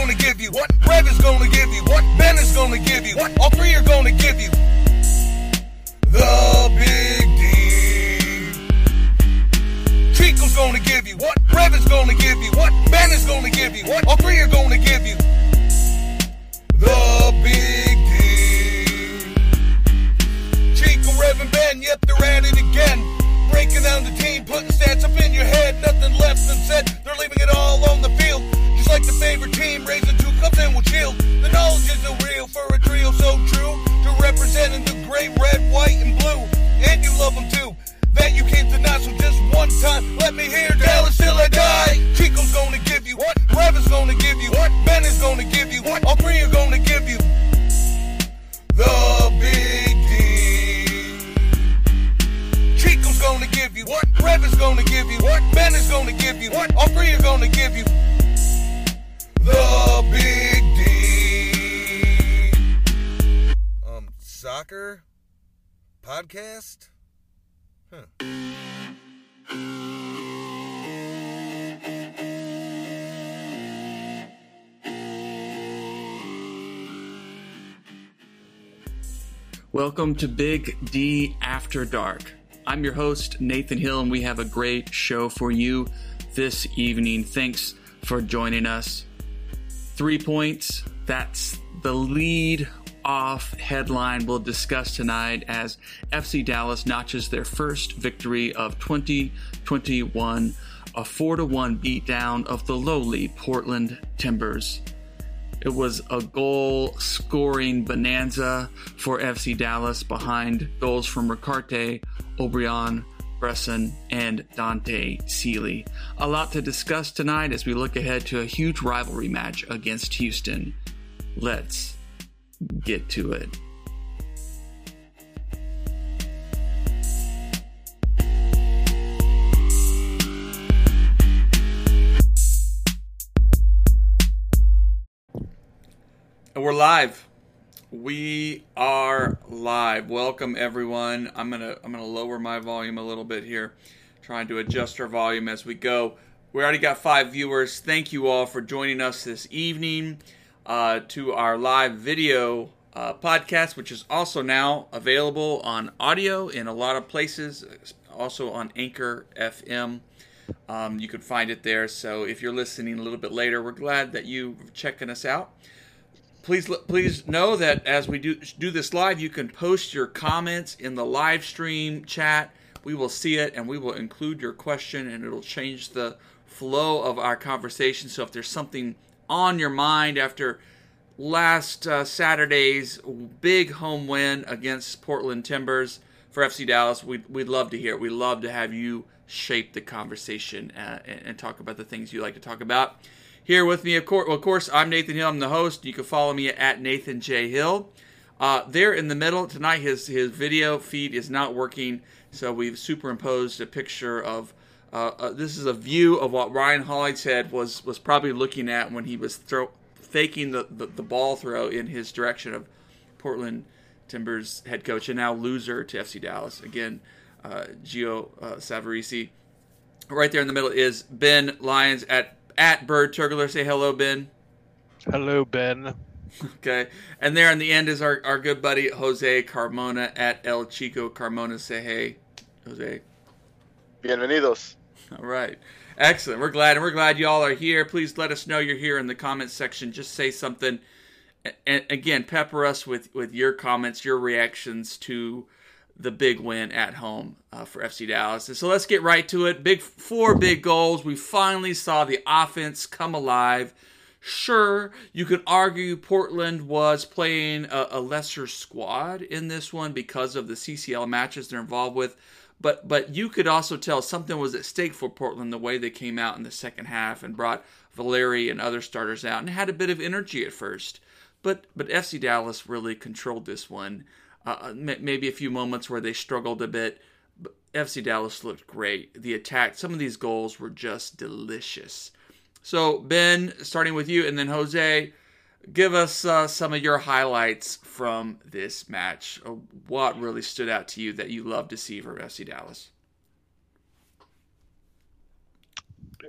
gonna give you what? Rev is gonna give you what? Ben is gonna give you what? All three are gonna give you the big D. Chico's gonna give you what? Rev is gonna give you what? Ben is gonna give you what? All three are gonna give you the big D. Chico, Rev, and Ben, yep, they're at it again. Breaking down the team, putting stats up in your head. Nothing left unsaid. They're leaving it all on the field. Just like the favorite team, raising two cups and we'll shield. The knowledge is real for a trio so true. To representing the gray, red, white, and blue. And you love them too. That you can't deny, so just one time, let me hear Dallas till I die. Chico's gonna give you what? Rev is gonna give you what? Ben is gonna give you what? All three are gonna give you the big D. Chico's gonna give you what? Rev is gonna give you what? Ben is gonna give you what? All three are gonna give you the big D. Um, soccer podcast. Huh. Welcome to Big D After Dark. I'm your host, Nathan Hill, and we have a great show for you this evening. Thanks for joining us. Three points. That's the lead off headline we'll discuss tonight as FC Dallas notches their first victory of 2021, a 4 1 beatdown of the lowly Portland Timbers. It was a goal scoring bonanza for FC Dallas behind goals from Ricaurte, Obrian, Bressan, and Dante Sealy. A lot to discuss tonight as we look ahead to a huge rivalry match against Houston. Let's get to it. And we're live. We are live. Welcome everyone. I'm gonna I'm gonna lower my volume a little bit here, trying to adjust our volume as we go. We already got five viewers. Thank you all for joining us this evening uh, to our live video uh, podcast, which is also now available on audio in a lot of places, also on Anchor FM. Um, you can find it there. So if you're listening a little bit later, we're glad that you are checking us out please please know that as we do do this live, you can post your comments in the live stream chat. We will see it and we will include your question, and it'll change the flow of our conversation. So if there's something on your mind after last uh, Saturday's big home win against Portland Timbers for FC Dallas, we'd, we'd love to hear it. We'd love to have you shape the conversation uh, and, and talk about the things you like to talk about. Here with me, of course, well, of course, I'm Nathan Hill. I'm the host. You can follow me at Nathan J Hill. Uh, there in the middle tonight, his his video feed is not working, so we've superimposed a picture of. Uh, uh, this is a view of what Ryan Hollingshead was was probably looking at when he was throw, faking the, the, the ball throw in his direction of Portland Timbers head coach and now loser to FC Dallas again, uh, Gio uh, Savarese. Right there in the middle is Ben Lyons at at Byrd Turgler. Say hello, Ben. Hello, Ben. Okay. And there in the end is our, our good buddy Jose Carmona at El Chico Carmona. Say hey, Jose. Bienvenidos. All right. Excellent. We're glad, and we're glad you all are here. Please let us know you're here in the comments section. Just say something. And again, pepper us with, with your comments, your reactions to the big win at home uh, for FC Dallas. And so let's get right to it. Big four big goals. We finally saw the offense come alive. Sure, you could argue Portland was playing a, a, lesser squad in this one because of the CCL matches they're involved with, but but you could also tell something was at stake for Portland the way they came out in the second half and brought Valeri and other starters out and had a bit of energy at first. But but FC Dallas really controlled this one. Uh, maybe a few moments where they struggled a bit. FC Dallas looked great. The attack, some of these goals were just delicious. So, Ben, starting with you, and then Jose, give us uh, some of your highlights from this match. Uh, what really stood out to you that you love to see from FC Dallas?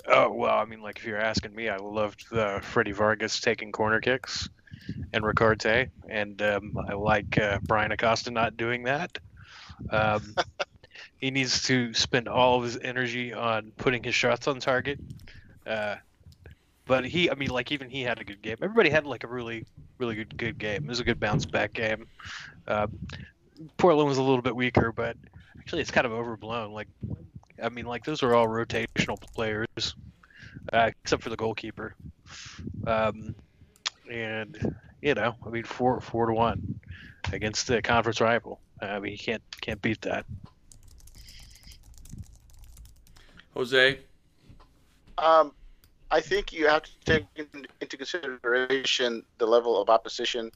Oh well, I mean, like if you're asking me, I loved the Freddy Vargas taking corner kicks and Ricaurte, and um, I like uh, Bryan Acosta not doing that. Um, he needs to spend all of his energy on putting his shots on target. Uh, but he, I mean, like even he had a good game. Everybody had like a really, really good good game. It was a good bounce back game. Uh, Portland was a little bit weaker, but actually it's kind of overblown. Like, I mean, like those are all rotational players, uh, except for the goalkeeper. Um, and you know, I mean, four four to one against the conference rival. I mean, you can't can't beat that. Jose. Um, I think you have to take into consideration the level of opposition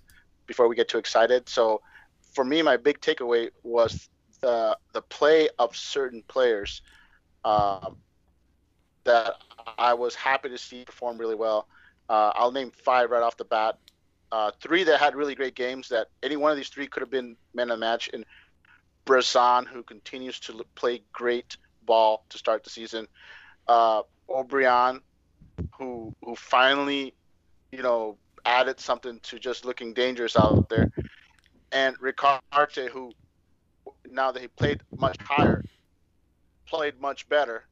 before we get too excited. So, for me, my big takeaway was the the play of certain players um, that I was happy to see perform really well. Uh, I'll name five right off the bat. Uh, three that had really great games. That any one of these three could have been men of the match. And Bressan, who continues to play great ball to start the season. Uh, Obrian, who who finally, you know, added something to just looking dangerous out there, and Ricaurte, who now that he played much higher, played much better,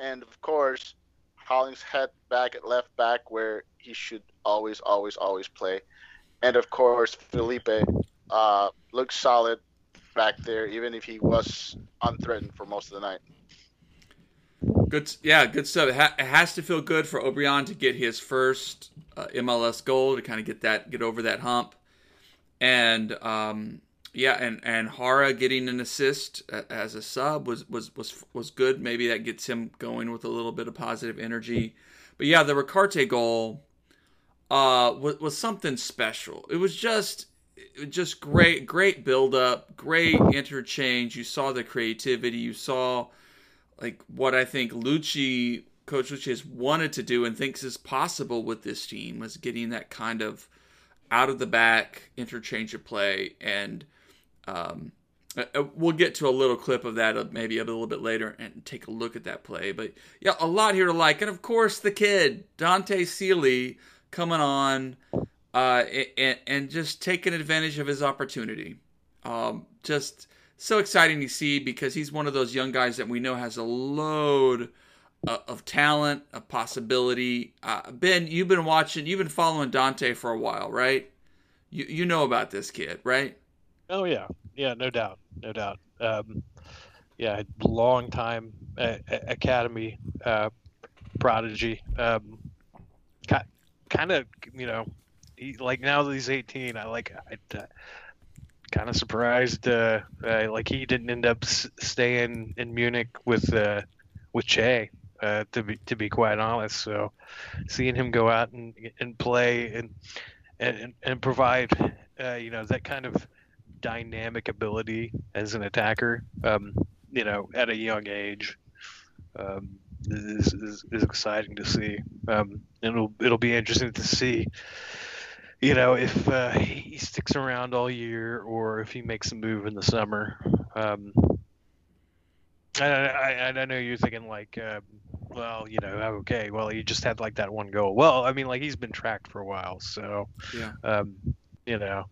and of course, Hollingshead back at left back where he should always, always, always play, and of course Phelipe uh, looks solid back there, even if he was unthreatened for most of the night. Good, yeah, good stuff. It, ha- it has to feel good for Obrian to get his first uh, MLS goal to kind of get that, get over that hump, and um, yeah, and and Jara getting an assist as a sub was was was was good. Maybe that gets him going with a little bit of positive energy. But yeah, the Ricaurte goal uh, was was something special. It was just just great, great build up, great interchange. You saw the creativity. You saw like what I think Luchi, Coach Luchi, has wanted to do and thinks is possible with this team was getting that kind of out of the back interchange of play. And um, uh, uh, we'll get to a little clip of that uh, maybe a little bit later and take a look at that play. But yeah, a lot here to like. And of course, the kid, Dante Sealy, coming on uh, and, and, just taking advantage of his opportunity. Um, just so exciting to see because he's one of those young guys that we know has a load of talent, a possibility. Uh, ben, you've been watching, you've been following Dante for a while, right? You you know about this kid, right? Oh yeah, yeah, no doubt, no doubt. Um, yeah, long time uh, academy uh, prodigy. Um, kind of, you know, he, like now that he's 18, I like I, kind of surprised uh, uh, like he didn't end up s- staying in Munich with uh, with Che uh, to be to be quite honest so seeing him go out and and play and and, and provide uh, you know that kind of dynamic ability as an attacker um, you know at a young age um, is, is, is exciting to see um, and it'll it'll be interesting to see you know, if uh, he sticks around all year or if he makes a move in the summer. Um, I, I, I know you're thinking like, uh, well, you know, okay, well, he just had like that one goal. Well, I mean, like he's been tracked for a while, so yeah, um, you know,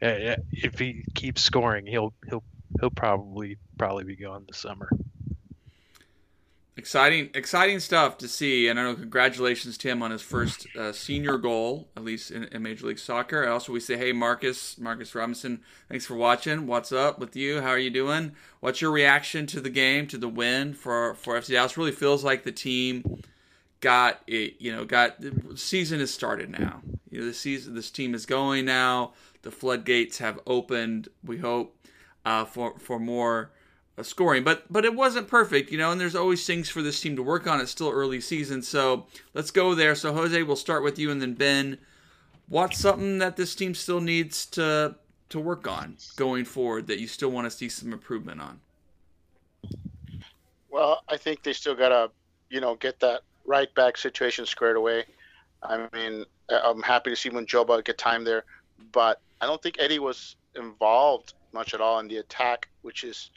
if he keeps scoring, he'll he'll he'll probably probably be gone this summer. Exciting, exciting stuff to see, and I know congratulations to him on his first uh, senior goal, at least in, in, Major League Soccer. And also, we say, hey, Marcus, Marcus Robinson, thanks for watching. What's up with you? How are you doing? What's your reaction to the game, to the win for for FC Dallas? Really feels like the team got it. You know, got the season has started now. You know, the season, this team is going now. The floodgates have opened. We hope uh, for for more scoring, but but it wasn't perfect, you know. And there's always things for this team to work on. It's still early season, so let's go there. So Jose, we'll start with you, and then Ben. What's something that this team still needs to to work on going forward that you still want to see some improvement on? Well, I think they still gotta, you know, get that right back situation squared away. I mean, I'm happy to see when Munjoma get time there, but I don't think Eddie was involved much at all in the attack, which is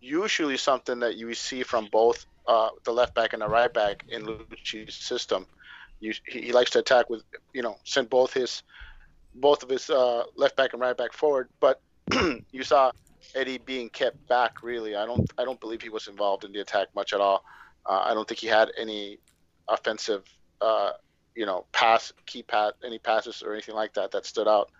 usually something that you see from both uh, the left back and the right back in Luchi's system. You, he, he, likes to attack with, you know, send both his both of his uh, left back and right back forward. But you saw Eddie being kept back. Really, I don't I don't believe he was involved in the attack much at all. Uh, I don't think he had any offensive, uh, you know, pass key pass any passes or anything like that that stood out.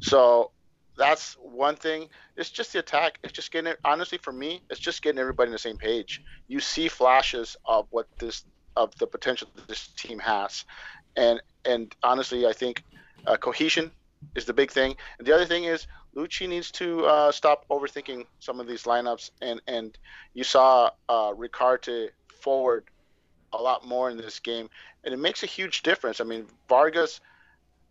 So that's one thing. It's just the attack. It's just getting. Honestly, for me, it's just getting everybody on the same page. You see flashes of what this of the potential that this team has, and and honestly, I think uh, cohesion is the big thing. And the other thing is Luchi needs to uh, stop overthinking some of these lineups. And and you saw uh, forward a lot more in this game, and it makes a huge difference. I mean, Vargas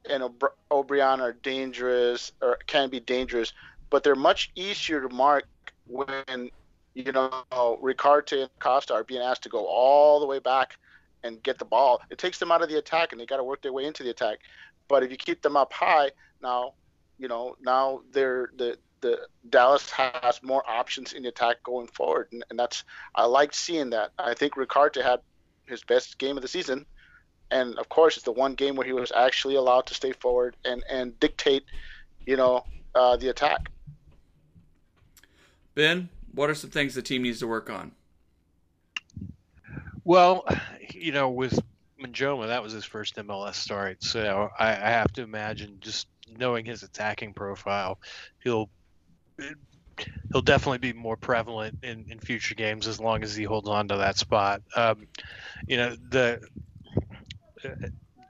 and Obrian are dangerous or can be dangerous, but they're much easier to mark when you know Ricaurte and Costa are being asked to go all the way back and get the ball. It takes them out of the attack, and they got to work their way into the attack. But if you keep them up high, now you know now they're the the Dallas has more options in the attack going forward, and, and that's I like seeing that. I think Ricaurte had his best game of the season. And of course it's the one game where he was actually allowed to stay forward and and dictate you know uh, the attack. Ben what are some things the team needs to work on? Well you know with Munjoma, that was his first MLS start, so I, I have to imagine just knowing his attacking profile, he'll he'll definitely be more prevalent in, in future games as long as he holds on to that spot. Um, you know, the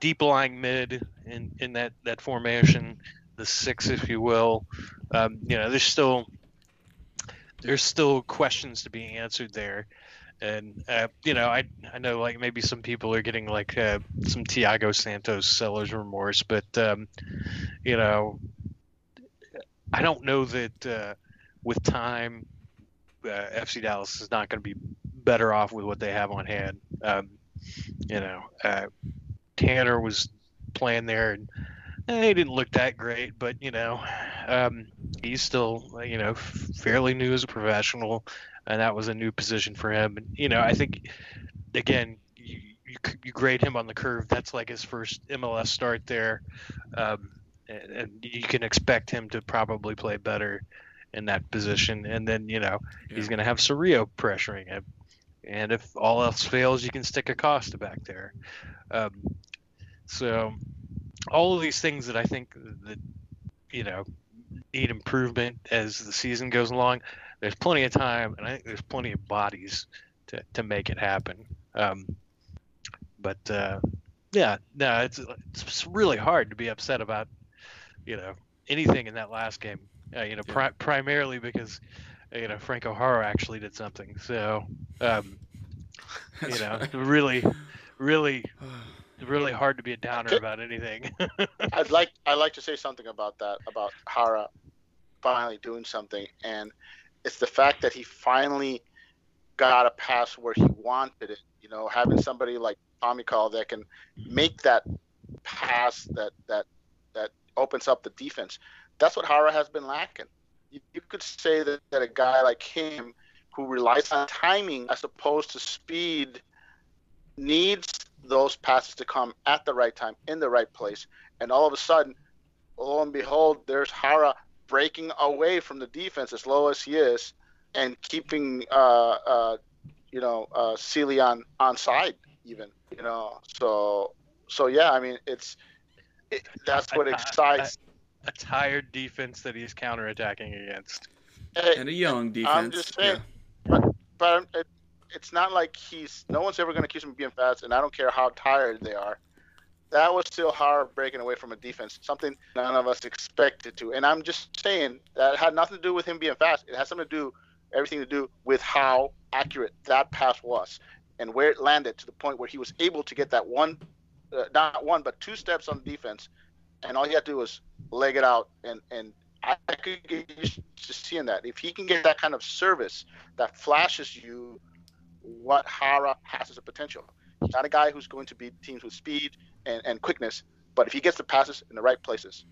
deep lying mid in, in that, that formation, the six, if you will. Um, you know, there's still there's still questions to be answered there. And uh, you know, I I know like maybe some people are getting like uh, some Thiago Santos seller's remorse, but um, you know, I don't know that uh, with time, uh, FC Dallas is not going to be better off with what they have on hand. Um, you know, uh, Tanner was playing there, and eh, he didn't look that great, but you know, um, he's still you know fairly new as a professional, and that was a new position for him. And you know, I think again, you, you, you grade him on the curve. That's like his first MLS start there, um, and, and you can expect him to probably play better in that position. And then you know yeah. he's going to have Cerrillo pressuring him. And if all else fails, you can stick Acosta back there. Um, so all of these things that I think that you know need improvement as the season goes along. There's plenty of time, and I think there's plenty of bodies to, to make it happen. Um, but uh, yeah, no, it's it's really hard to be upset about you know anything in that last game. Uh, you know, yeah. pri- primarily because you know Franco Jara actually did something. So um, you know, really, really really hard to be a downer about anything. I'd like I'd like to say something about that about Jara finally doing something, and it's the fact that he finally got a pass where he wanted it. You know, having somebody like Pomykal that can make that pass that that that opens up the defense. That's what Jara has been lacking. You, you could say that, that a guy like him, who relies on timing as opposed to speed, needs those passes to come at the right time in the right place. And all of a sudden, lo and behold, there's Jara breaking away from the defense as low as he is and keeping, uh, uh, you know, uh, Sealy on, on side even, you know. So, so yeah, I mean, it's, it, that's what excites. A, a, tired defense that he's counterattacking against. And a young defense. I'm just saying, yeah. but, but it, it's not like he's no one's ever going to accuse him of being fast, and I don't care how tired they are. That was still hard breaking away from a defense, something none of us expected to. And I'm just saying that had nothing to do with him being fast. It has something to do, everything to do with how accurate that pass was and where it landed to the point where he was able to get that one, uh, not one, but two steps on defense, and all he had to do was leg it out and and I could get used to seeing that. If he can get that kind of service that flashes you what Jara has as a potential. He's not a guy who's going to beat teams with speed and, and quickness, but if he gets the passes in the right places,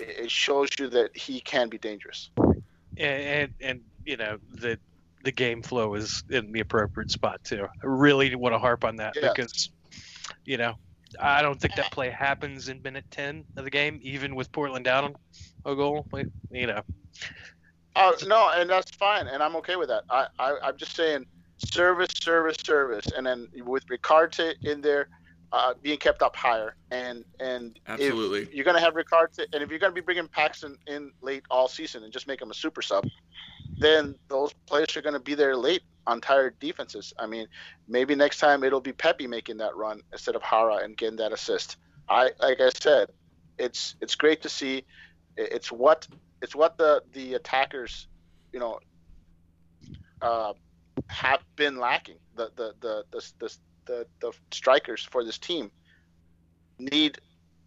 it, it shows you that he can be dangerous. And, and, and you know that the game flow is in the appropriate spot too. I really want to harp on that Yeah. because, you know, I don't think that play happens in minute ten of the game, even with Portland down a goal. You know, Oh no, and that's fine, and I'm okay with that. I, I I'm just saying service, service, service, and then with Ricaurte in there, uh, being kept up higher, and and Absolutely. if you're gonna have Ricaurte, and if you're gonna be bringing Paxton in late all season and just make him a super sub, then those players are gonna be there late on tired defenses. I mean, maybe next time it'll be Pepi making that run instead of Jara and getting that assist. I like I said, it's it's great to see. It's what it's what the the attackers, you know, uh, have been lacking. The the the the the, the, the strikers for this team need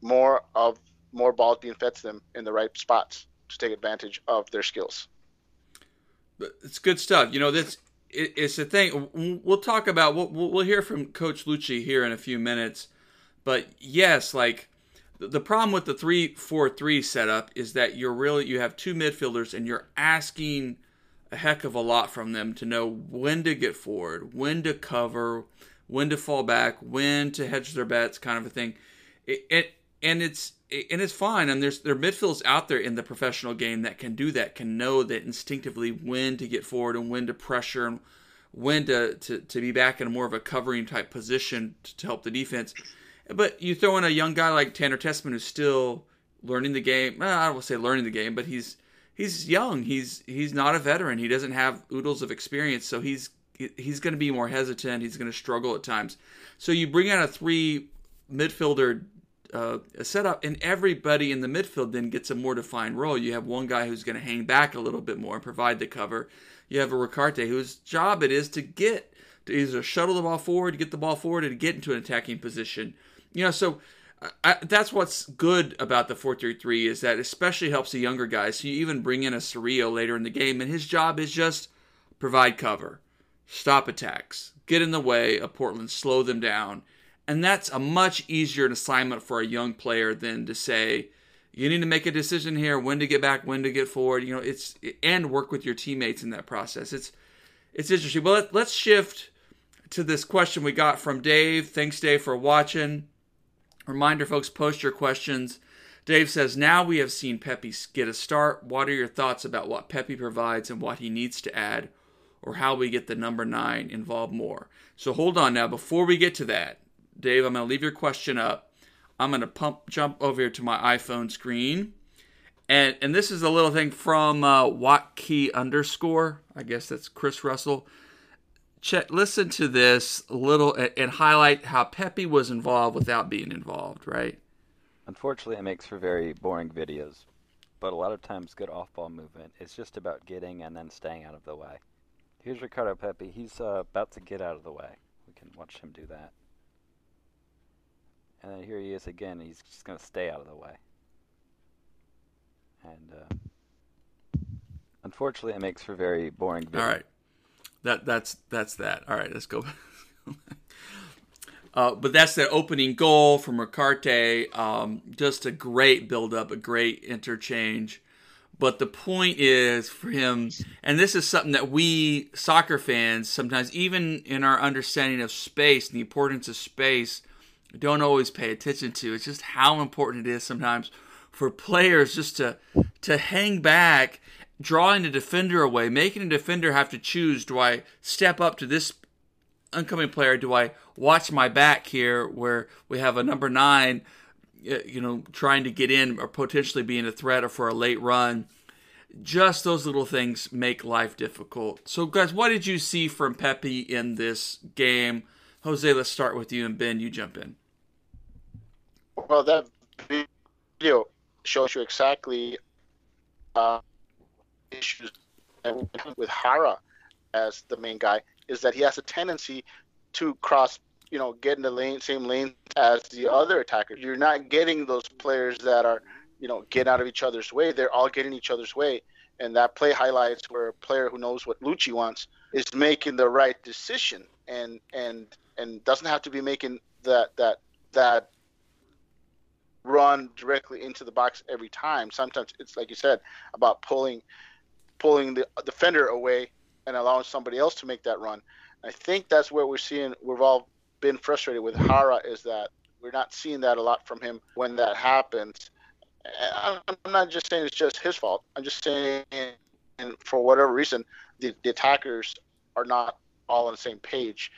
more of more balls being fed to them in the right spots to take advantage of their skills. It's good stuff. You know, this it, it's the thing. We'll talk about. We'll, we'll hear from Coach Luchi here in a few minutes. But yes, like the- the problem with the three four three setup is that you're really you have two midfielders and you're asking a heck of a lot from them to know when to get forward, when to cover, when to fall back, when to hedge their bets, kind of a thing. It, it and it's and it's fine. And there's there are midfielders out there in the professional game that can do that, can know that instinctively when to get forward and when to pressure and when to to, to be back in more of a covering type position to, to help the defense. But you throw in a young guy like Tanner Tessmann who's still learning the game. Well, I don't want to say learning the game, but he's he's young. He's he's not a veteran. He doesn't have oodles of experience, so he's he's going to be more hesitant. He's going to struggle at times. So you bring out a three midfielder uh, setup, and everybody in the midfield then gets a more defined role. You have one guy who's going to hang back a little bit more and provide the cover. You have a Ricaurte whose job it is to get to either shuttle the ball forward, get the ball forward, and get into an attacking position. You know, so I, that's what's good about the 4-3-3 is that especially helps the younger guys. So you even bring in a Cerrillo later in the game, and his job is just provide cover, stop attacks, get in the way of Portland, slow them down. And that's a much easier assignment for a young player than to say, you need to make a decision here, when to get back, when to get forward. You know, it's and work with your teammates in that process. It's it's interesting. Well, let, let's shift to this question we got from Dave. Thanks, Dave, for watching. Reminder, folks, post your questions. Dave says, Now we have seen Pepi get a start. What are your thoughts about what Pepi provides and what he needs to add, or how we get the number nine involved more? So hold on now. Before we get to that, Dave, I'm going to leave your question up. I'm going to pump jump over here to my iPhone screen. And, and this is a little thing from uh, Watkey underscore. I guess that's Chris Russell. Check, listen to this little and, and highlight how Pepi was involved without being involved, right? Unfortunately, it makes for very boring videos, but a lot of times good off-ball movement. is just about getting and then staying out of the way. Here's Ricardo Pepi. He's uh, about to get out of the way. We can watch him do that. And then here he is again. He's just going to stay out of the way. And uh, unfortunately, it makes for very boring videos. All right, that that's that's that. All right, let's go. Uh, but that's the opening goal from Ricaurte. Um, just a great build up, a great interchange. But the point is for him, and this is something that we soccer fans sometimes, even in our understanding of space and the importance of space, don't always pay attention to. It's just how important it is sometimes for players just to to hang back, drawing a defender away, making a defender have to choose: do I step up to this oncoming player? Do I watch my back here, where we have a number nine, uh, you know, trying to get in or potentially being a threat or for a late run? Just those little things make life difficult. So, guys, what did you see from Pepi in this game? Jose, let's start with you, and Ben, you jump in. Well, that video shows you exactly uh, issues with Jara as the main guy is that he has a tendency to cross, you know, get in the lane, same lane as the other attackers. You're not getting those players that are, you know, get out of each other's way. They're all getting each other's way. And that play highlights where a player who knows what Luchi wants is making the right decision and and and doesn't have to be making that that that run directly into the box every time. Sometimes it's like you said about pulling pulling the defender away and allowing somebody else to make that run. I think that's where we're seeing we've all been frustrated with Jara is that we're not seeing that a lot from him when that happens. I'm not just saying it's just his fault. I'm just saying, and for whatever reason, the, the attackers are not all on the same page,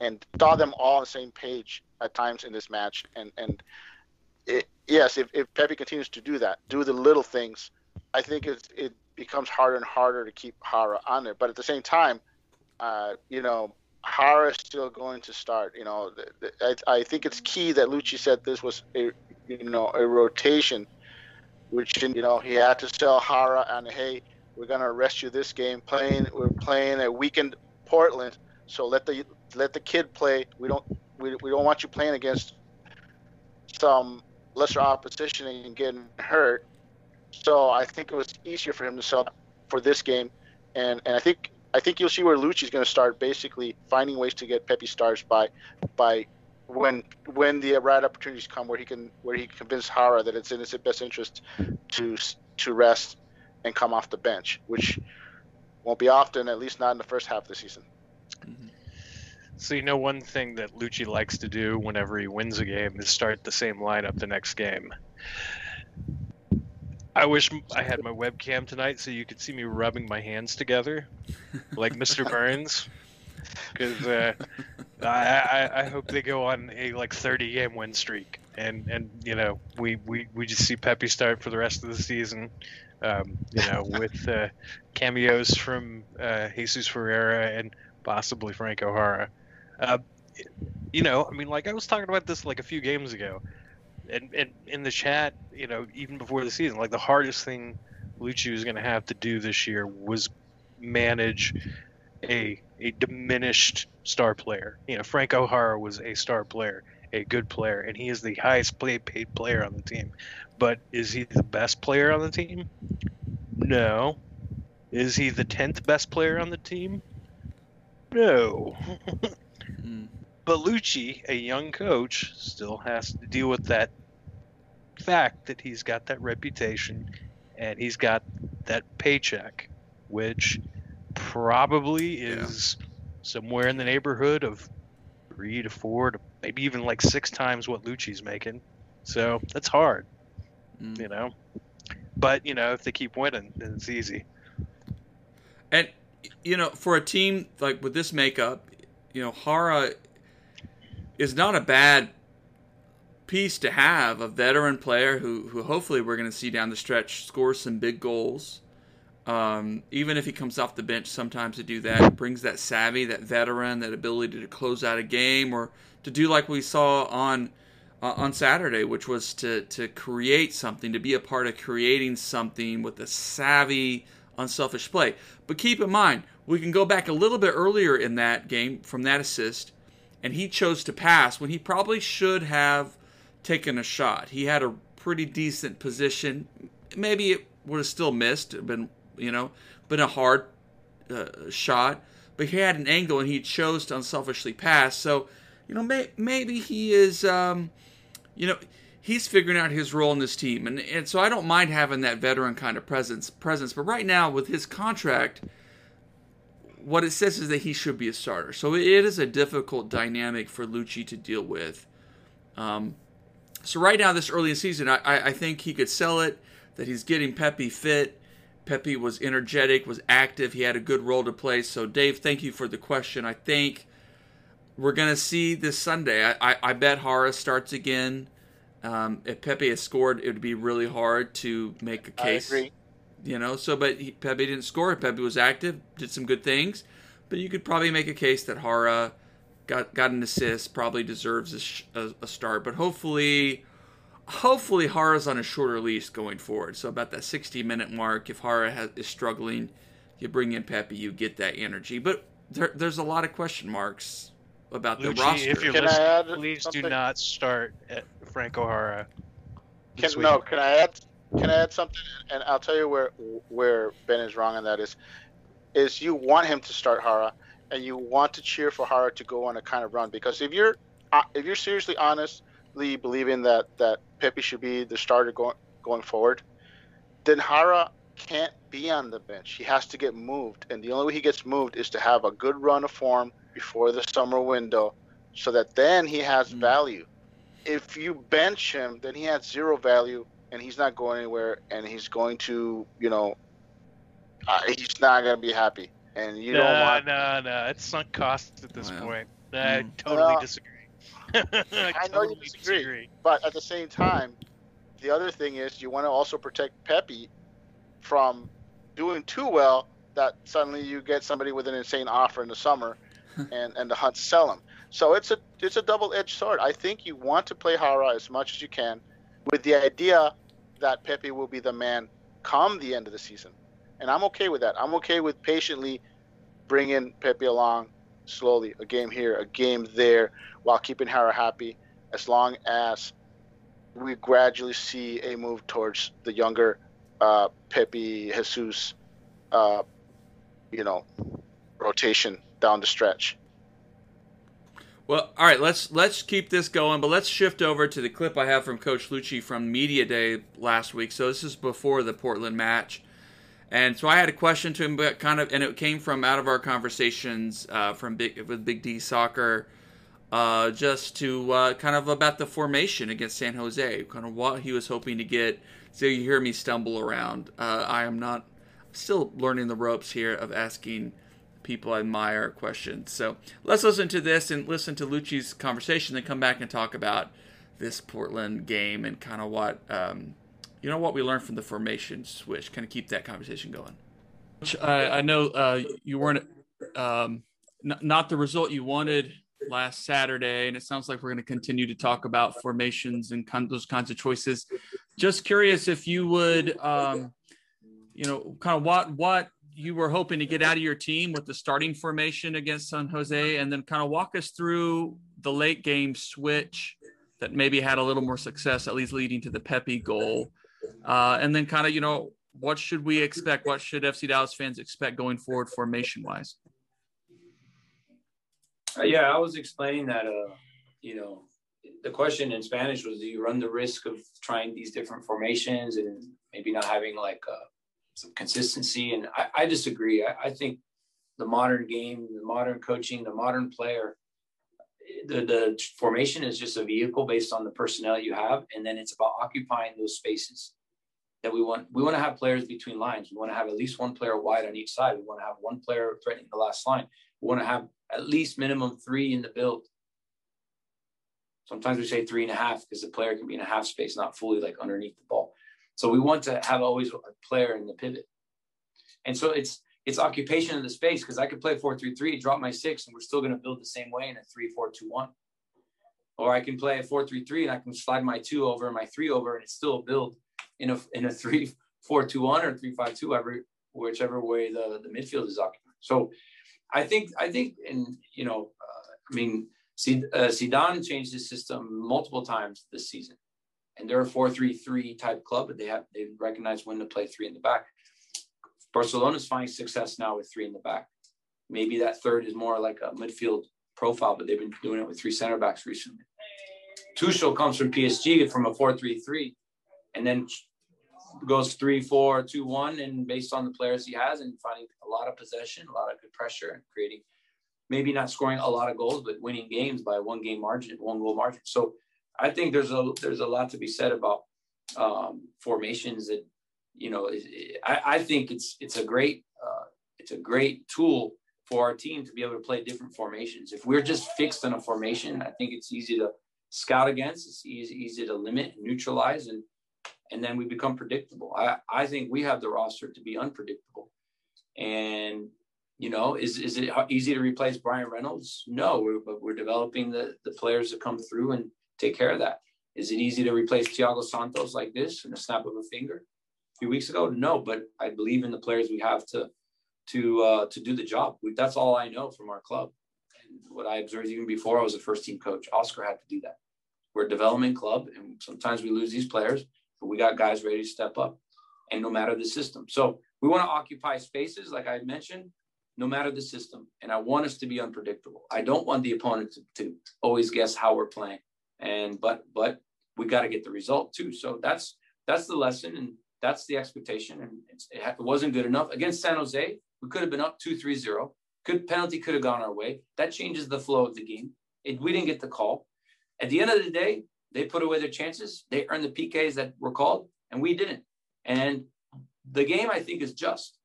and saw them all on the same page at times in this match. And and it, yes, if, if Pepi continues to do that, do the little things, I think it it becomes harder and harder to keep Jara on there. But at the same time, uh, you know, Jara is still going to start. You know, the, the, I, I think it's key that Luchi said this was a you know a rotation, which you know he had to sell Jara and hey, we're gonna arrest you this game. Playing we're playing a weekend Portland, so let the let the kid play. We don't we, we don't want you playing against some lesser opposition and getting hurt. So I think it was easier for him to sell for this game, and and I think I think you'll see where Luchi's going to start basically finding ways to get Pepi stars by by when when the right opportunities come where he can where he can convince Jara that it's in his best interest to to rest and come off the bench, which won't be often, at least not in the first half of the season. So you know one thing that Luchi likes to do whenever he wins a game is start the same lineup the next game. I wish I had my webcam tonight so you could see me rubbing my hands together, like Mr. Burns, because uh, I, I, I hope they go on a like 30 game win streak, and and you know we, we, we just see Pepi start for the rest of the season, um, you know with uh, cameos from uh, Jesus Ferreira and possibly Frank Jara. Uh, you know, I mean, like I was talking about this like a few games ago, and, and in the chat, you know, even before the season, like the hardest thing Luchi was going to have to do this year was manage a a diminished star player. You know, Franco Jara was a star player, a good player, and he is the highest paid player on the team. But is he the best player on the team? No. Is he the tenth best player on the team? No. mm. But Luchi, a young coach, still has to deal with that fact that he's got that reputation and he's got that paycheck, which probably is yeah. somewhere in the neighborhood of three to four to maybe even like six times what Luchi's making. So that's hard, mm. you know. But you know, if they keep winning, then it's easy. And you know, for a team like with this makeup, you know, Jara is not a bad piece to have a veteran player who, who hopefully we're going to see down the stretch score some big goals. Um, even if he comes off the bench sometimes to do that, brings that savvy, that veteran, that ability to close out a game or to do like we saw on uh, on Saturday, which was to to create something, to be a part of creating something with a savvy, unselfish play. But keep in mind, we can go back a little bit earlier in that game from that assist and he chose to pass when he probably should have taken a shot. He had a pretty decent position. Maybe it would have still missed, been you know, been a hard uh, shot. But he had an angle, and he chose to unselfishly pass. So, you know, may, maybe he is, um, you know, he's figuring out his role in this team, and and so I don't mind having that veteran kind of presence. Presence, but right now with his contract what it says is that he should be a starter. So it is a difficult dynamic for Luchi to deal with. Um, so right now, this early in season, I, I think he could sell it. That he's getting Pepi fit. Pepi was energetic, was active. He had a good role to play. So Dave, thank you for the question. I think we're gonna see this Sunday. I, I, I bet Jara starts again. Um, if Pepi has scored, it would be really hard to make a case. I agree you know. So, but he, Pepi didn't score. Pepi was active, did some good things, but you could probably make a case that Jara got got an assist, probably deserves a, a, a start. But hopefully, hopefully Jara's on a shorter leash going forward. So about that 60 minute mark, if Jara has, is struggling, you bring in Pepi, you get that energy. But there, there's a lot of question marks about Luchi, the roster. If you're can listening, please something? do not start at Franco Jara. Can, no, can I add can I add something? And I'll tell you where where Ben is wrong on that is is you want him to start Jara, and you want to cheer for Jara to go on a kind of run because if you're uh, if you're seriously honestly believing that that Pepi should be the starter going going forward, then Jara can't be on the bench. He has to get moved, and the only way he gets moved is to have a good run of form before the summer window, so that then he has mm. value. If you bench him, then he has zero value, and he's not going anywhere, and he's going to, you know, uh, he's not going to be happy. And you no, don't want. No, no, it's sunk cost at this point. I mm. totally disagree. I, I know you disagree, disagree, but at the same time, the other thing is you want to also protect Pepi from doing too well that suddenly you get somebody with an insane offer in the summer and, and the Hunt sell him. So it's a it's a double edged sword. I think you want to play Jara as much as you can with the idea that Pepi will be the man come the end of the season. And I'm okay with that. I'm okay with patiently bringing Pepi along slowly, a game here, a game there, while keeping Jara happy, as long as we gradually see a move towards the younger uh, Pepi Jesus, uh, you know, rotation down the stretch. Well, all right, let's let's keep this going, but let's shift over to the clip I have from Coach Luchi from Media Day last week. So this is before the Portland match, and so I had a question to him, but kind of, and it came from out of our conversations uh, from Big with Big D Soccer, uh, just to uh, kind of about the formation against San Jose, kind of what he was hoping to get so you hear me stumble around. Uh, I am not still learning the ropes here of asking people admire questions. So let's listen to this and listen to Luchi's conversation, then come back and talk about this Portland game and kind of what um, you know what we learned from the formation switch. Kind of keep that conversation going. I, I know uh, you weren't um, n- not the result you wanted last Saturday, and it sounds like we're going to continue to talk about formations and con- those kinds of choices. Just curious if you would, um, you know, kind of what what you were hoping to get out of your team with the starting formation against San Jose, and then kind of walk us through the late game switch that maybe had a little more success, at least leading to the Pepi goal, uh, and then kind of you know what should we expect? What should FC Dallas fans expect going forward formation wise? Uh, yeah, I was explaining that, uh, you know, the question in Spanish was, do you run the risk of trying these different formations and maybe not having like uh, some consistency? And I, I disagree. I, I, think the modern game, the modern coaching, the modern player, the, the formation is just a vehicle based on the personnel you have. And then it's about occupying those spaces that we want. We want to have players between lines. We want to have at least one player wide on each side. We want to have one player threatening the last line. We want to have at least minimum three in the build. Sometimes we say three and a half because the player can be in a half space, not fully like underneath the ball. So we want to have always a player in the pivot. And so it's it's occupation of the space because I could play four three three, drop my six, and we're still going to build the same way in a three four two one. Or I can play a four three three and I can slide my two over and my three over, and it's still build in a in a three four two one or three five two, every whichever way the the midfield is occupied. So I think I think and you know uh, I mean uh, Zidane changed his system multiple times this season, and they're a four-three-three type club, but they have they recognize when to play three in the back. Barcelona's finding success now with three in the back. Maybe that third is more like a midfield profile, but they've been doing it with three center backs recently. Tuchel comes from PSG from a four-three-three, and then goes three, four, two, one, and based on the players he has and finding a lot of possession, a lot of good pressure, and creating maybe not scoring a lot of goals, but winning games by one game margin, one goal margin. So I think there's a there's a lot to be said about um, formations that you know I, I think it's it's a great uh, it's a great tool for our team to be able to play different formations. If we're just fixed on a formation, I think it's easy to scout against. It's easy easy to limit, neutralize, and and then we become predictable. I, I think we have the roster to be unpredictable. And, you know, is, is it easy to replace Bryan Reynolds? No, we're, but we're developing the, the players to come through and take care of that. Is it easy to replace Thiago Santos like this in a snap of a finger? A few weeks ago, no, but I believe in the players we have to to uh, to do the job. We, that's all I know from our club. And what I observed even before I was a first team coach, Oscar had to do that. We're a development club, and sometimes we lose these players but we got guys ready to step up and no matter the system. So we want to occupy spaces, like I mentioned, no matter the system. And I want us to be unpredictable. I don't want the opponent to, to always guess how we're playing. And but but we got to get the result too. So that's that's the lesson. And that's the expectation, and it wasn't good enough against San Jose. We could have been up two three zero. Could penalty could have gone our way. That changes the flow of the game. It, we didn't get the call. At the end of the day, they put away their chances. They earned the PKs that were called, and we didn't. And the game, I think, is just.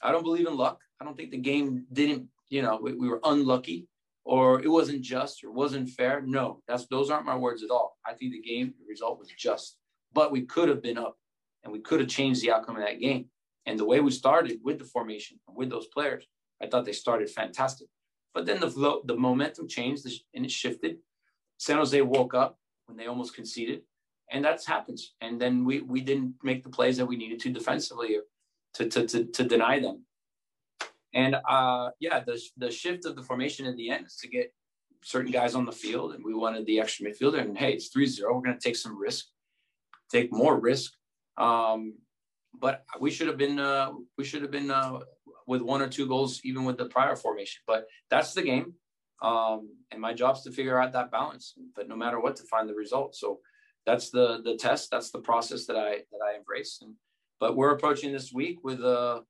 I don't believe in luck. I don't think the game didn't, you know, we, we were unlucky or it wasn't just or wasn't fair. No, that's those aren't my words at all. I think the game the result was just, but we could have been up and we could have changed the outcome of that game. And the way we started with the formation and with those players, I thought they started fantastic. But then the flow, the momentum changed and it shifted. San Jose woke up when they almost conceded, and that happens. And then we we didn't make the plays that we needed to defensively to to to, to deny them. And uh, yeah, the the shift of the formation in the end is to get certain guys on the field, and we wanted the extra midfielder. And hey, it's 3-0. We're going to take some risk, take more risk. Um, but we should have been uh, we should have been uh, with one or two goals even with the prior formation. But that's the game, um, and my job's to figure out that balance. But no matter what, to find the result. So that's the the test. That's the process that I that I embrace. And but we're approaching this week with a uh,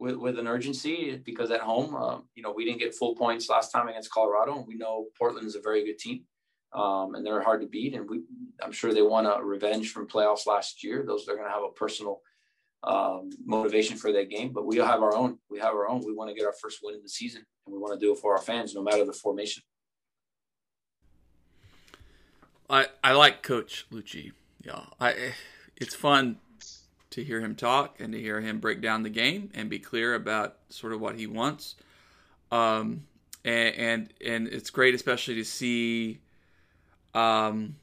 with, with an urgency because at home, um, you know, we didn't get full points last time against Colorado, and we know Portland is a very good team, um, and they're hard to beat. And we, I'm sure they want a revenge from playoffs last year. Those they're going to have a personal um, motivation for that game, but we have our own. We have our own. We want to get our first win in the season, and we want to do it for our fans, no matter the formation. I I like Coach Luchi. Yeah, I it's fun to hear him talk and to hear him break down the game and be clear about sort of what he wants. Um, and, and, and it's great, especially to see, um,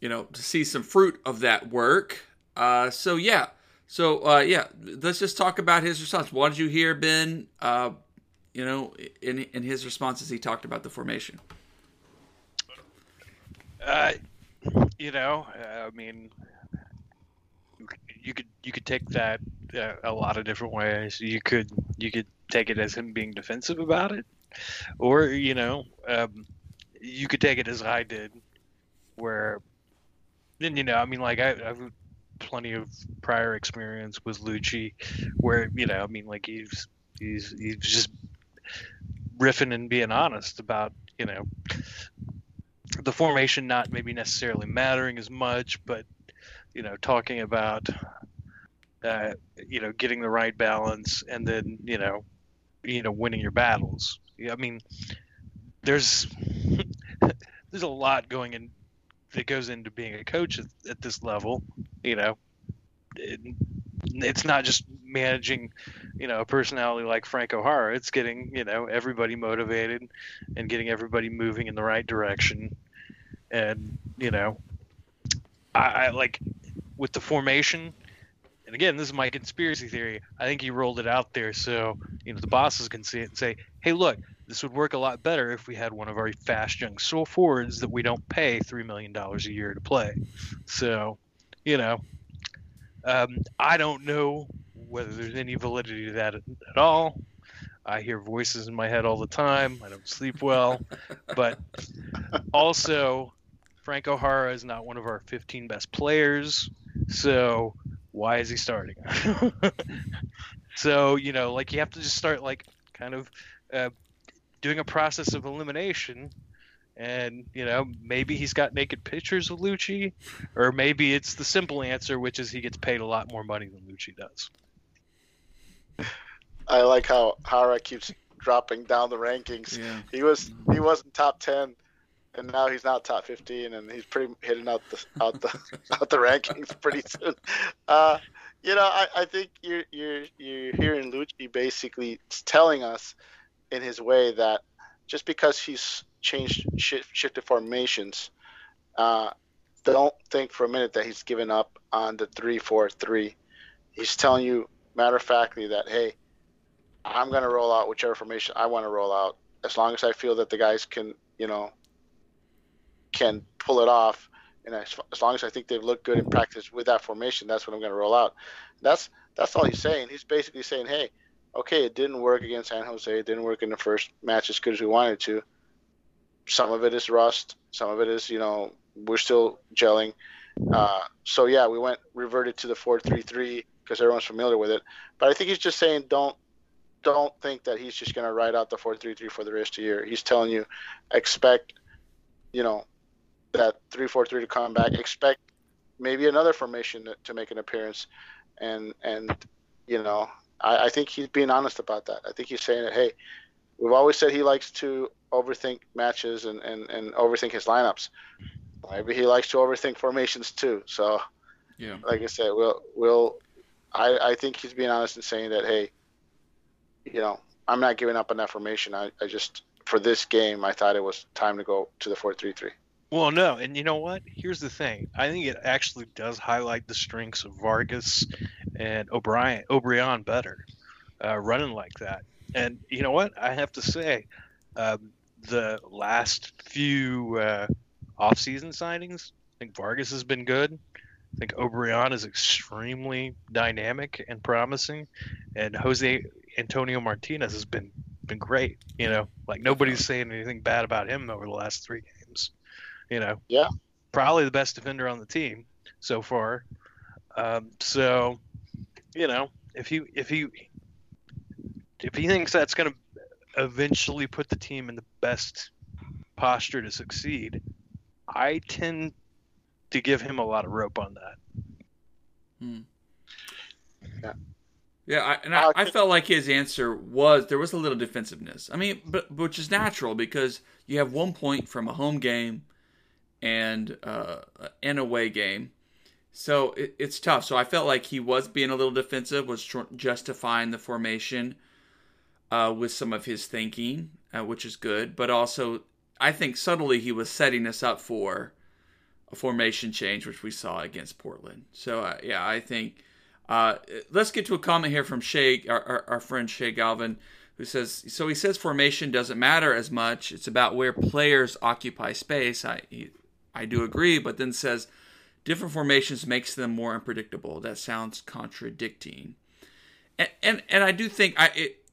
you know, to see some fruit of that work. Uh, so yeah, so uh, yeah, let's just talk about his response. What did you hear, Ben? Uh, you know, in in his responses, he talked about the formation. Uh, you know, I mean, you could you could take that uh, a lot of different ways. You could you could take it as him being defensive about it, or you know, um, you could take it as I did, where then you know, I mean, like I, I've plenty of prior experience with Luchi, where you know, I mean, like he's he's he's just riffing and being honest about you know the formation not maybe necessarily mattering as much, but you know, talking about, uh, you know, getting the right balance and then, you know, you know, winning your battles. I mean, there's there's a lot going in that goes into being a coach at, at this level. You know, it, it's not just managing, you know, a personality like Franco Jara. It's getting, you know, everybody motivated and getting everybody moving in the right direction. And you know, I, I like with the formation. And again, this is my conspiracy theory. I think he rolled it out there so you know the bosses can see it and say, "Hey, look, this would work a lot better if we had one of our fast young soul forwards that we don't pay three million dollars a year to play." So, you know, um, I don't know whether there's any validity to that at all. I hear voices in my head all the time. I don't sleep well, but also Franco Jara is not one of our 15 best players. So why is he starting? so you know, like you have to just start like kind of uh, doing a process of elimination. And you know, maybe he's got naked pictures of Luchi, or maybe it's the simple answer, which is he gets paid a lot more money than Luchi does. I like how Jara keeps dropping down the rankings. Yeah. He was he wasn't top ten and now he's not top 15 and he's pretty hitting out the out the out the rankings pretty soon. Uh, you know I, I think you're you're you're hearing Luchi basically telling us in his way that just because he's changed shift, shifted formations uh, don't think for a minute that he's given up on the 3-4-3 he's telling you matter of factly that hey i'm going to roll out whichever formation i want to roll out. As long as i feel that the guys can you know can pull it off, and as, as long as I think they've looked good in practice with that formation, that's what I'm going to roll out. That's that's all he's saying. He's basically saying, hey, okay, it didn't work against San Jose. It didn't work in the first match as good as we wanted to. Some of it is rust. Some of it is, you know, we're still gelling. Uh, so yeah, we went reverted to the four three three because everyone's familiar with it. But I think he's just saying don't don't think that he's just going to ride out the four three three for the rest of the year. He's telling you expect you know that three four three to come back. Expect maybe another formation to, to make an appearance, and and you know I, I think he's being honest about that. I think he's saying that hey, we've always said he likes to overthink matches and, and, and overthink his lineups. Maybe he likes to overthink formations too. So, Yeah. like I said, we'll we'll. I, I think he's being honest in saying that hey, you know, I'm not giving up on that formation. I, I just for this game I thought it was time to go to the four three three. Well, no, and you know what? Here's the thing. I think it actually does highlight the strengths of Vargas and Obrian, Obrian better, uh, running like that. And you know what? I have to say, um, the last few uh, off-season signings, I think Vargas has been good. I think Obrian is extremely dynamic and promising, and Jose Antonio Martinez has been been great. You know, like nobody's saying anything bad about him over the last three games. You know, Yeah. probably the best defender on the team so far. Um, so, you know, if he if he if he thinks that's going to eventually put the team in the best posture to succeed, I tend to give him a lot of rope on that. Yeah, Yeah, I, and I, I felt like his answer was there was a little defensiveness. I mean, but which is natural because you have one point from a home game and uh, an away game, so it, it's tough. So I felt like he was being a little defensive, was tr- justifying the formation uh, with some of his thinking, uh, which is good. But also, I think subtly he was setting us up for a formation change, which we saw against Portland. So uh, yeah, I think. Uh, let's get to a comment here from Shay, our, our, our friend Shay Galvin, who says, "So he says formation doesn't matter as much. It's about where players occupy space. I he, I do agree, but then says different formations makes them more unpredictable. That sounds contradicting. And and, and I do think I it,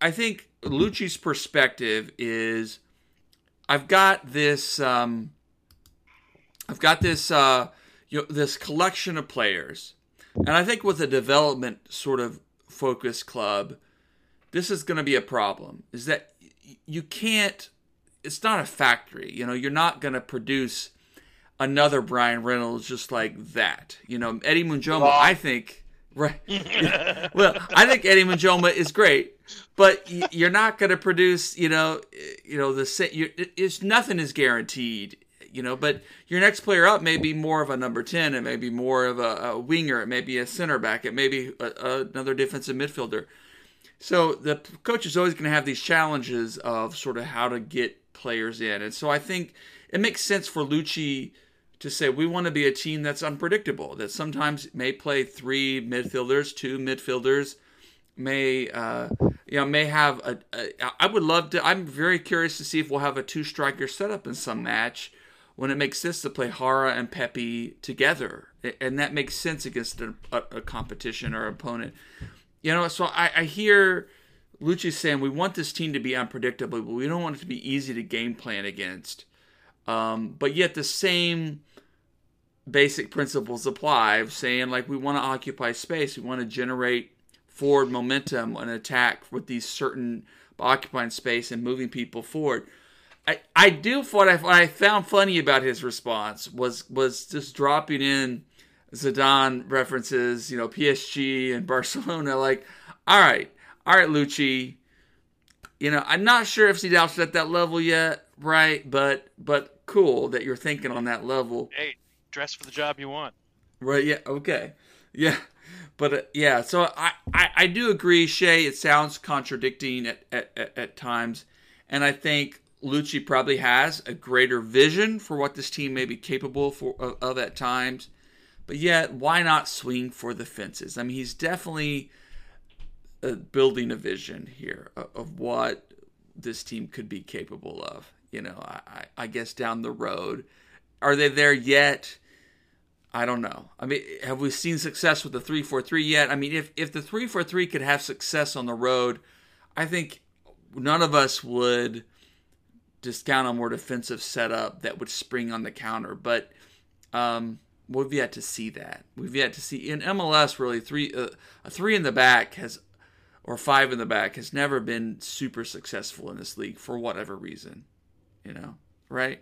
I think Luchi's perspective is I've got this um, I've got this uh, you know, this collection of players, and I think with a development sort of focus club, this is going to be a problem. Is that you can't? It's not a factory. You know, you're not going to produce another Bryan Reynolds just like that. You know, Eddie Munjoma, I think. Right. well, I think Eddie Munjoma is great, but you're not going to produce, you know, you know the sa- you it's nothing is guaranteed, you know. But your next player up may be more of a number ten, it may be more of a, a winger, it may be a center back, it may be a, a, another defensive midfielder. So the coach is always going to have these challenges of sort of how to get players in, and so I think it makes sense for Luchi to say we want to be a team that's unpredictable, that sometimes may play three midfielders, two midfielders, may uh, you know may have a, a. I would love to. I'm very curious to see if we'll have a two striker setup in some match when it makes sense to play Jara and Pepi together, and that makes sense against a, a, competition or opponent. You know, so I, I hear Luchi saying we want this team to be unpredictable, but we don't want it to be easy to game plan against. Um, but yet the same basic principles apply of saying like we want to occupy space, we want to generate forward momentum and attack with these certain occupying space and moving people forward. I, I do what I, what I found funny about his response was was just dropping in Zidane references, you know, PSG and Barcelona. Like, all right, all right, Luchi. You know, I'm not sure if Zidane's at that level yet, right? But but cool that you're thinking on that level. Hey, dress for the job you want. Right. Yeah. Okay. Yeah. But uh, yeah. So I, I I do agree, Shay. It sounds contradicting at at, at, at times, and I think Luchi probably has a greater vision for what this team may be capable for of, of at times. But yet, why not swing for the fences? I mean, he's definitely uh, building a vision here of, of what this team could be capable of. You know, I, I, guess down the road, are they there yet? I don't know. I mean, have we seen success with the three four three yet? I mean, if if the three four three could have success on the road, I think none of us would discount a more defensive setup that would spring on the counter. But Um, we've yet to see that. We've yet to see in MLS really three uh, a three in the back has or five in the back has never been super successful in this league for whatever reason. You know, right?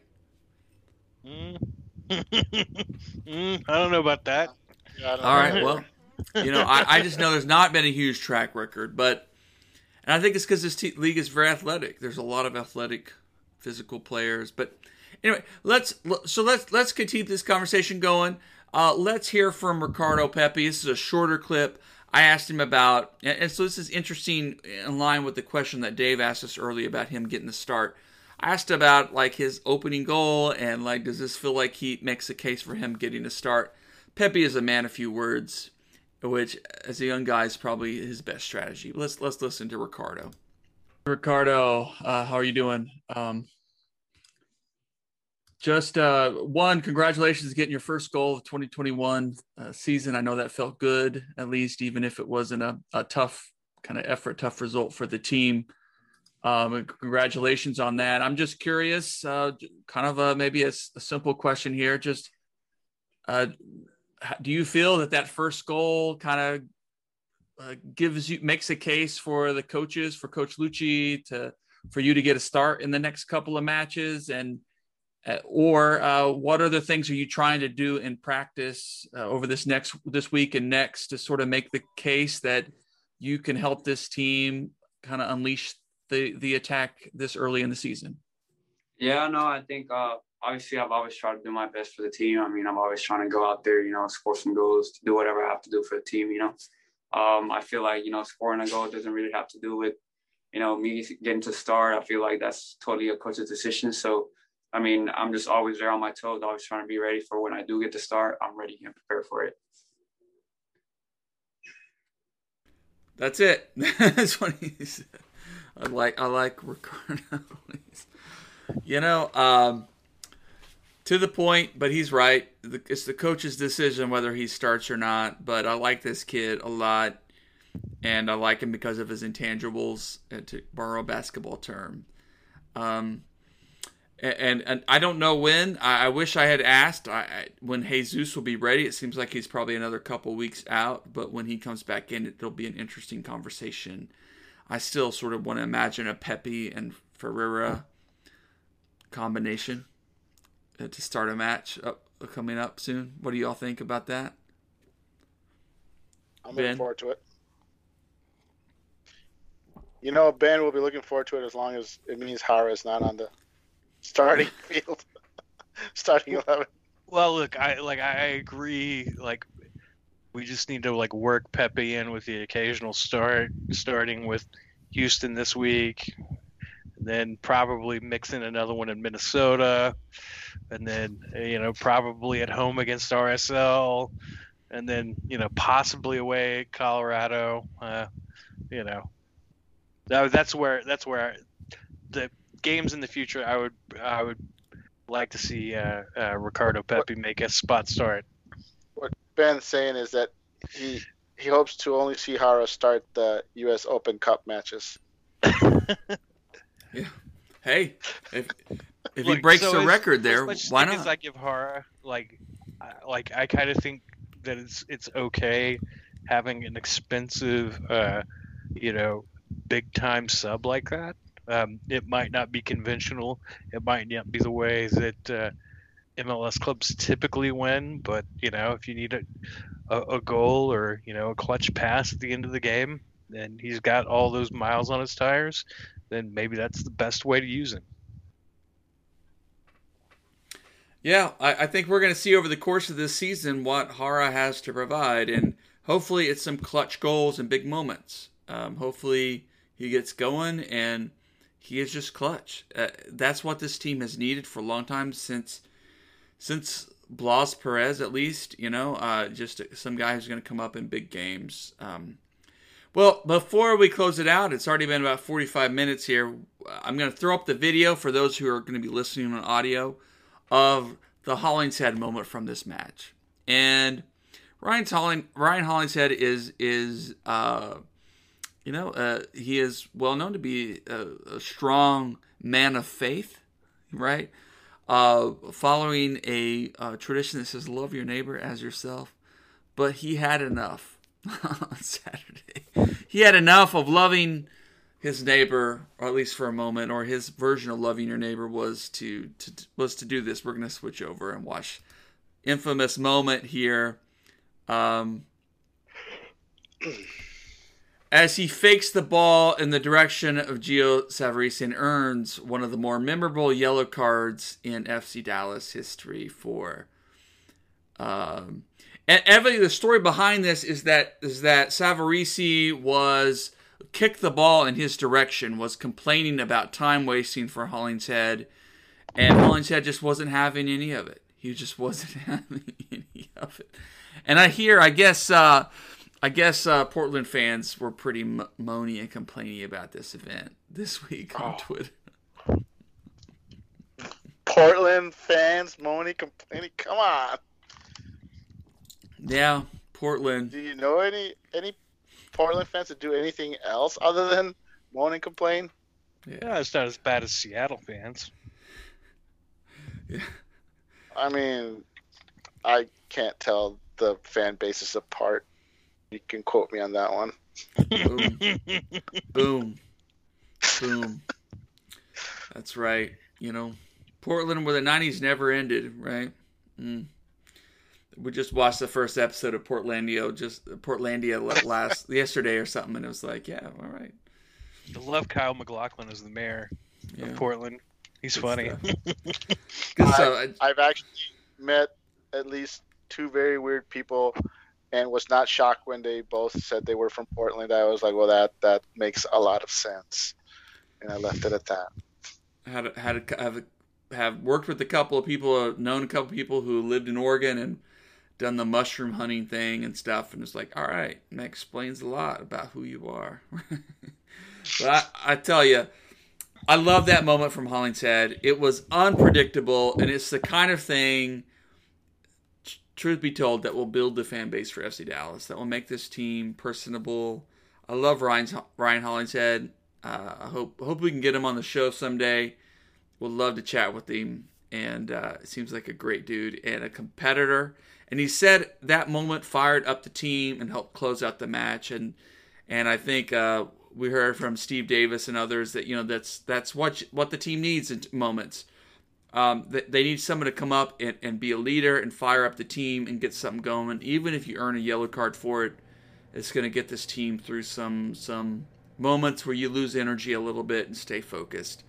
Mm. mm, I don't know about that. Yeah, I don't All know. right. Well, you know, I, I just know there's not been a huge track record, but and I think it's because this te- league is very athletic. There's a lot of athletic, physical players. But anyway, let's so let's let's continue this conversation going. Uh, let's hear from Ricardo Pepi. This is a shorter clip. I asked him about, and so this is interesting in line with the question that Dave asked us earlier about him getting the start. I asked about like his opening goal and like does this feel like he makes a case for him getting a start? Pepi is a man of few words, which as a young guy is probably his best strategy. Let's let's listen to Ricardo. Ricardo, uh, how are you doing? Um, just uh, one, congratulations getting your first goal of 2021 uh, season. I know that felt good, at least, even if it wasn't a, a tough kind of effort, tough result for the team. Um, congratulations on that. I'm just curious, uh, kind of a, maybe a simple question here. Just uh, do you feel that that first goal kind of uh, gives you makes a case for the coaches for coach Luchi to for you to get a start in the next couple of matches and uh, or uh, what other things are you trying to do in practice uh, over this next this week and next to sort of make the case that you can help this team kind of unleash the the attack this early in the season Yeah, no, I think uh, obviously I've always tried to do my best for the team. I mean, I'm always trying to go out there, you know, score some goals, do whatever I have to do for the team. You know, um, I feel like you know scoring a goal doesn't really have to do with you know me getting to start. I feel like that's totally a coach's decision. So, I mean, I'm just always there on my toes, always trying to be ready for when I do get to start. I'm ready and prepared for it. That's it. That's what he said. I like I like Ricardo. you know, um, to the point, but he's right. It's the coach's decision whether he starts or not. But I like this kid a lot, and I like him because of his intangibles, uh, to borrow a basketball term. Um, and and I don't know when. I, I wish I had asked I, I, when Jesus will be ready. It seems like he's probably another couple weeks out, but when he comes back in, it'll be an interesting conversation. I still sort of want to imagine a Pepi and Ferreira combination uh, to start a match up coming up soon. What do y'all think about that? I'm Ben? looking forward to it. You know, Ben will be looking forward to it as long as it means Jara is not on the starting field, starting eleven. Well, look, I like I agree. Like, we just need to like work Pepi in with the occasional start, starting with Houston this week, and then probably mix in another one in Minnesota, and then you know probably at home against RSL, and then you know possibly away at Colorado. Uh, you know, that, that's where that's where the games in the future I would I would like to see uh, uh, Ricardo Pepi make a spot start. What Ben's saying is that he he hopes to only see Jara start the U.S. Open Cup matches. Yeah. Hey, if if he breaks so the as- record there, as much why not? As I give Jara like, I- like I kind of think that it's it's okay having an expensive, uh, you know, big time sub like that. Um, it might not be conventional. It might not be the way that uh, MLS clubs typically win. But you know, if you need a, a a goal or you know a clutch pass at the end of the game, and he's got all those miles on his tires, then maybe that's the best way to use him. Yeah, I, I think we're going to see over the course of this season what Jara has to provide, and hopefully it's some clutch goals and big moments. Um, hopefully he gets going and he is just clutch. Uh, that's what this team has needed for a long time since since Blas Perez, at least. You know, uh, just some guy who's going to come up in big games. Um, well, before we close it out, it's already been about 45 minutes here. I'm going to throw up the video for those who are going to be listening on audio of the Hollingshead moment from this match. And Ryan Holling, Ryan Hollingshead is is uh, you know uh, he is well known to be a, a strong man of faith, right? uh, following a uh, tradition that says "love your neighbor as yourself," but he had enough on Saturday. He had enough of loving his neighbor, or at least for a moment, or his version of loving your neighbor was to, to was to do this. We're gonna switch over and watch infamous moment here. Um, as he fakes the ball in the direction of Gio Savarese and earns one of the more memorable yellow cards in FC Dallas history for. Um, and evidently, the story behind this is that is that Savarese was kicked the ball in his direction, was complaining about time wasting for Hollingshead, and Hollingshead just wasn't having any of it. He just wasn't having any of it. And I hear, I guess. Uh, I guess uh, Portland fans were pretty mo- moany and complaining about this event this week on Oh. Twitter. Portland fans moaning, complaining. Come on. Yeah, Portland. Do you know any any Portland fans that do anything else other than moan and complain? Yeah, it's not as bad as Seattle fans. Yeah. I mean, I can't tell the fan bases apart. You can quote me on that one. Boom, boom, boom. That's right. You know, Portland, where the '90s never ended, right? Mm. We just watched the first episode of Portlandia, just Portlandia last yesterday or something, and it was like, yeah, all right, I love Kyle MacLachlan as the mayor yeah. of Portland. He's Good funny. stuff. Good stuff. I- I've actually met at least two very weird people and was not shocked when they both said they were from Portland. I was like, well, that that makes a lot of sense, and I left it at that. Had had have have worked with a couple of people, uh, known a couple of people who lived in Oregon and done the mushroom hunting thing and stuff, and it's like, all right, that explains a lot about who you are. but I, I tell you, I love that moment from Hollingshead. It was unpredictable, and it's the kind of thing, truth be told, that will build the fan base for FC Dallas. That will make this team personable. I love Ryan's, Ryan Hollingshead. Uh, I hope hope we can get him on the show someday. We'd love to chat with him, and uh, seems like a great dude and a competitor. And he said that moment fired up the team and helped close out the match. And and I think uh, we heard from Steve Davis and others that you know that's that's what what the team needs in moments. Um, they, they need someone to come up and, and be a leader and fire up the team and get something going. Even if you earn a yellow card for it, it's going to get this team through some some moments where you lose energy a little bit and stay focused.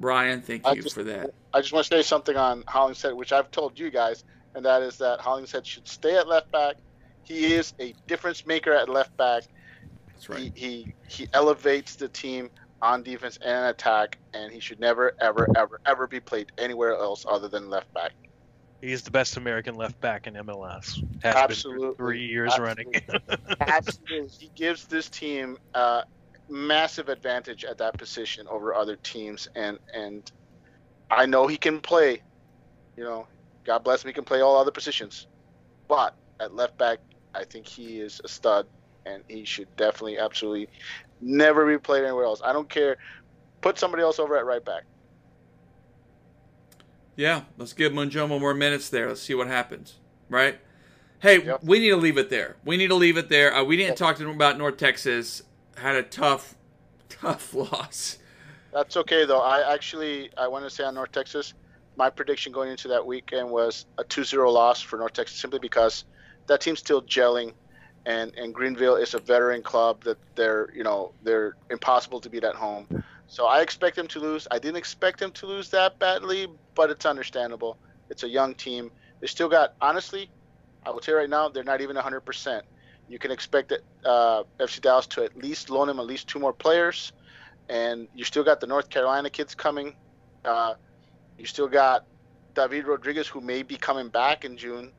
Brian, thank you just- for that. I just want to say something on Hollingshead, which I've told you guys, and that is that Hollingshead should stay at left back. He is a difference maker at left back. That's right. He, he he elevates the team on defense and attack, and he should never, ever, ever, ever be played anywhere else other than left back. He's the best American left back in MLS. Has Absolutely. been three years running. Absolutely, he gives this team uh, massive advantage at that position over other teams, and and I know he can play. You know, God bless him, he can play all other positions, but at left back, I think he is a stud, and he should definitely, absolutely, never be played anywhere else. I don't care. Put somebody else over at right back. Yeah, let's give Munjoma more minutes there. Let's see what happens. Right? Hey, Yep. we need to leave it there. We need to leave it there. Uh, we didn't talk to them about North Texas. Had a tough, tough loss. That's okay though. I actually I want to say on North Texas, my prediction going into that weekend was a 2-0 loss for North Texas simply because that team's still gelling and and Greenville is a veteran club that they're, you know, they're impossible to beat at home. So I expect them to lose. I didn't expect them to lose that badly, but it's understandable. It's a young team. They still got honestly, I will tell you right now, they're not even 100%. You can expect that uh, FC Dallas to at least loan him at least two more players and you still got the North Carolina kids coming. Uh, you still got David Rodriguez, who may be coming back in June.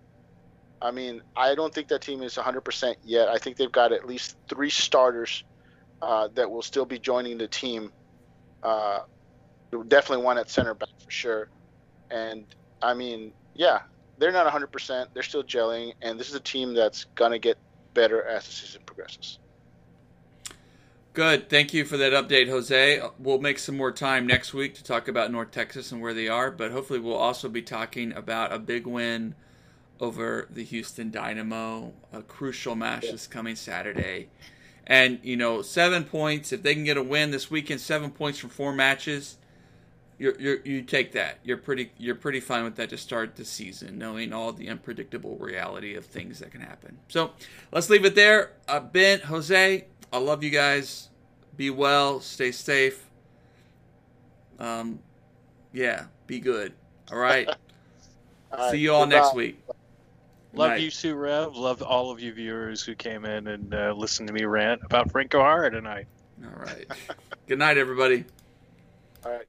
I mean, I don't think that team is 100% yet. I think they've got at least three starters uh, that will still be joining the team. Uh, definitely one at center back for sure. And I mean, yeah, they're not 100%. They're still gelling, and this is a team that's gonna get better as the season progresses. Good. Thank you for that update, Jose. We'll make some more time next week to talk about North Texas and where they are, but hopefully we'll also be talking about a big win over the Houston Dynamo, a crucial match this coming Saturday. And, you know, seven points, if they can get a win this weekend, seven points from four matches, you're, you're, you take that. You're pretty you're pretty fine with that to start the season, knowing all the unpredictable reality of things that can happen. So let's leave it there. Uh, ben, Jose, I love you guys. Be well. Stay safe. Um, yeah, be good. All right. All right, See you all goodbye. next week. Love Night. you too, Rev. Love all of you viewers who came in and uh, listened to me rant about Franco Jara tonight. All right. good night, everybody. All right.